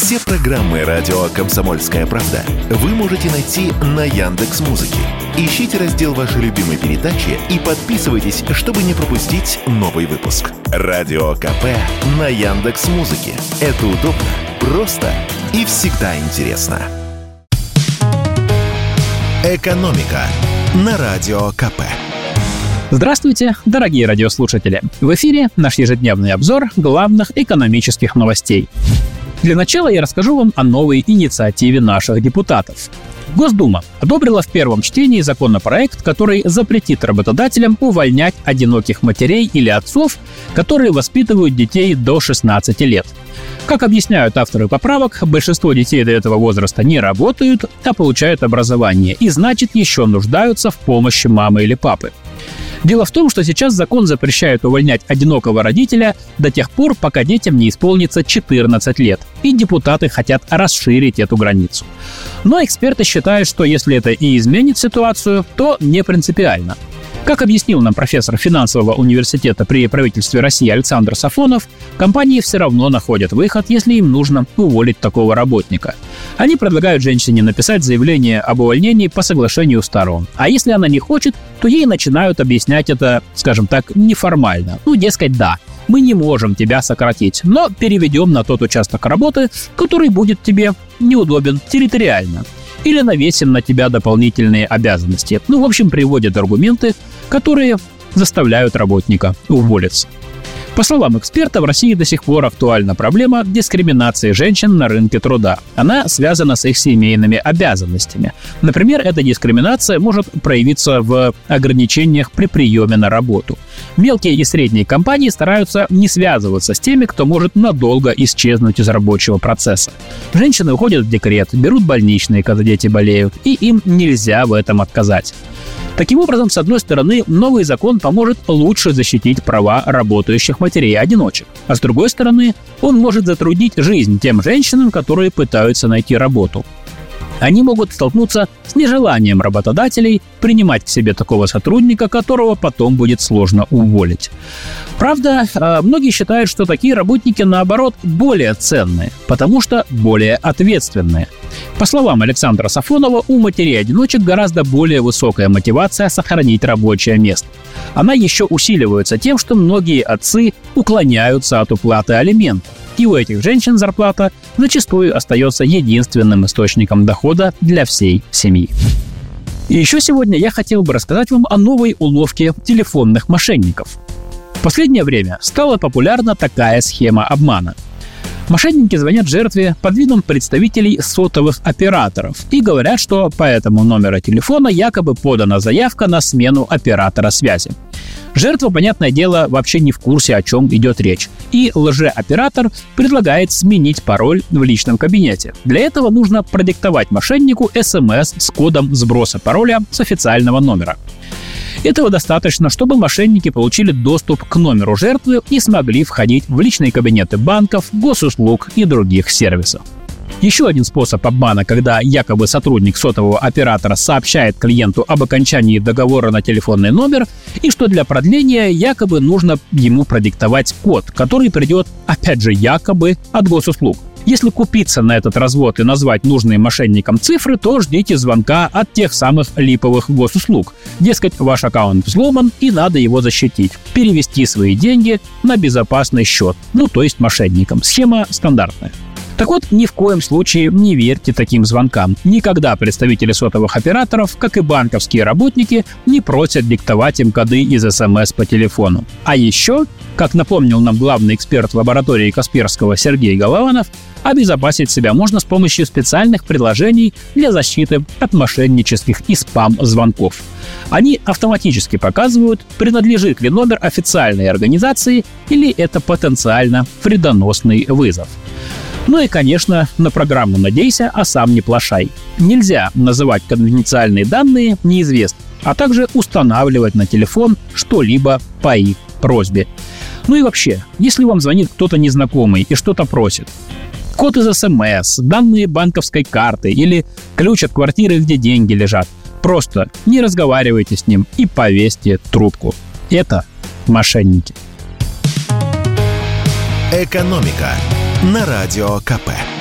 Все программы радио Комсомольская правда вы можете найти на Яндекс Музыке. Ищите раздел вашей любимой передачи и подписывайтесь, чтобы не пропустить новый выпуск. Радио КП на Яндекс Музыке. Это удобно, просто и всегда интересно. Экономика на радио КП. Здравствуйте, дорогие радиослушатели! В эфире наш ежедневный обзор главных экономических новостей. Для начала я расскажу вам о новой инициативе наших депутатов. Госдума одобрила в первом чтении законопроект, который запретит работодателям увольнять одиноких матерей или отцов, которые воспитывают детей до 16 лет. Как объясняют авторы поправок, большинство детей до этого возраста не работают, а получают образование и, значит, еще нуждаются в помощи мамы или папы. Дело в том, что сейчас закон запрещает увольнять одинокого родителя до тех пор, пока детям не исполнится 14 лет, и депутаты хотят расширить эту границу. Но эксперты считают, что если это и изменит ситуацию, то не принципиально – как объяснил нам профессор финансового университета при правительстве России Александр Сафонов, компании все равно находят выход, если им нужно уволить такого работника. Они предлагают женщине написать заявление об увольнении по соглашению сторон. А если она не хочет, то ей начинают объяснять это, скажем так, неформально. Ну, дескать, да, мы не можем тебя сократить, но переведем на тот участок работы, который будет тебе неудобен территориально или навесим на тебя дополнительные обязанности. Ну, в общем, приводят аргументы, которые заставляют работника уволиться. По словам эксперта, в России до сих пор актуальна проблема дискриминации женщин на рынке труда. Она связана с их семейными обязанностями. Например, эта дискриминация может проявиться в ограничениях при приеме на работу. Мелкие и средние компании стараются не связываться с теми, кто может надолго исчезнуть из рабочего процесса. Женщины уходят в декрет, берут больничные, когда дети болеют, и им нельзя в этом отказать. Таким образом, с одной стороны, новый закон поможет лучше защитить права работающих матерей-одиночек, а с другой стороны, он может затруднить жизнь тем женщинам, которые пытаются найти работу они могут столкнуться с нежеланием работодателей принимать к себе такого сотрудника, которого потом будет сложно уволить. Правда, а, многие считают, что такие работники, наоборот, более ценные, потому что более ответственные. По словам Александра Сафонова, у матерей-одиночек гораздо более высокая мотивация сохранить рабочее место. Она еще усиливается тем, что многие отцы уклоняются от уплаты алиментов. И у этих женщин зарплата зачастую остается единственным источником дохода для всей семьи. И еще сегодня я хотел бы рассказать вам о новой уловке телефонных мошенников. В последнее время стала популярна такая схема обмана – Мошенники звонят жертве под видом представителей сотовых операторов и говорят, что по этому номеру телефона якобы подана заявка на смену оператора связи. Жертва, понятное дело, вообще не в курсе, о чем идет речь. И лжеоператор предлагает сменить пароль в личном кабинете. Для этого нужно продиктовать мошеннику смс с кодом сброса пароля с официального номера. Этого достаточно, чтобы мошенники получили доступ к номеру жертвы и смогли входить в личные кабинеты банков, госуслуг и других сервисов. Еще один способ обмана, когда якобы сотрудник сотового оператора сообщает клиенту об окончании договора на телефонный номер и что для продления якобы нужно ему продиктовать код, который придет, опять же, якобы от госуслуг. Если купиться на этот развод и назвать нужные мошенникам цифры, то ждите звонка от тех самых липовых госуслуг. Дескать, ваш аккаунт взломан и надо его защитить. Перевести свои деньги на безопасный счет. Ну, то есть мошенникам. Схема стандартная. Так вот, ни в коем случае не верьте таким звонкам. Никогда представители сотовых операторов, как и банковские работники, не просят диктовать им коды из СМС по телефону. А еще, как напомнил нам главный эксперт лаборатории Касперского Сергей Голованов, обезопасить себя можно с помощью специальных приложений для защиты от мошеннических и спам-звонков. Они автоматически показывают, принадлежит ли номер официальной организации или это потенциально вредоносный вызов. Ну и, конечно, на программу надейся, а сам не плашай. Нельзя называть конфиденциальные данные неизвестными, а также устанавливать на телефон что-либо по их просьбе. Ну и вообще, если вам звонит кто-то незнакомый и что-то просит, код из СМС, данные банковской карты или ключ от квартиры, где деньги лежат, просто не разговаривайте с ним и повесьте трубку. Это мошенники. Экономика на радио КП.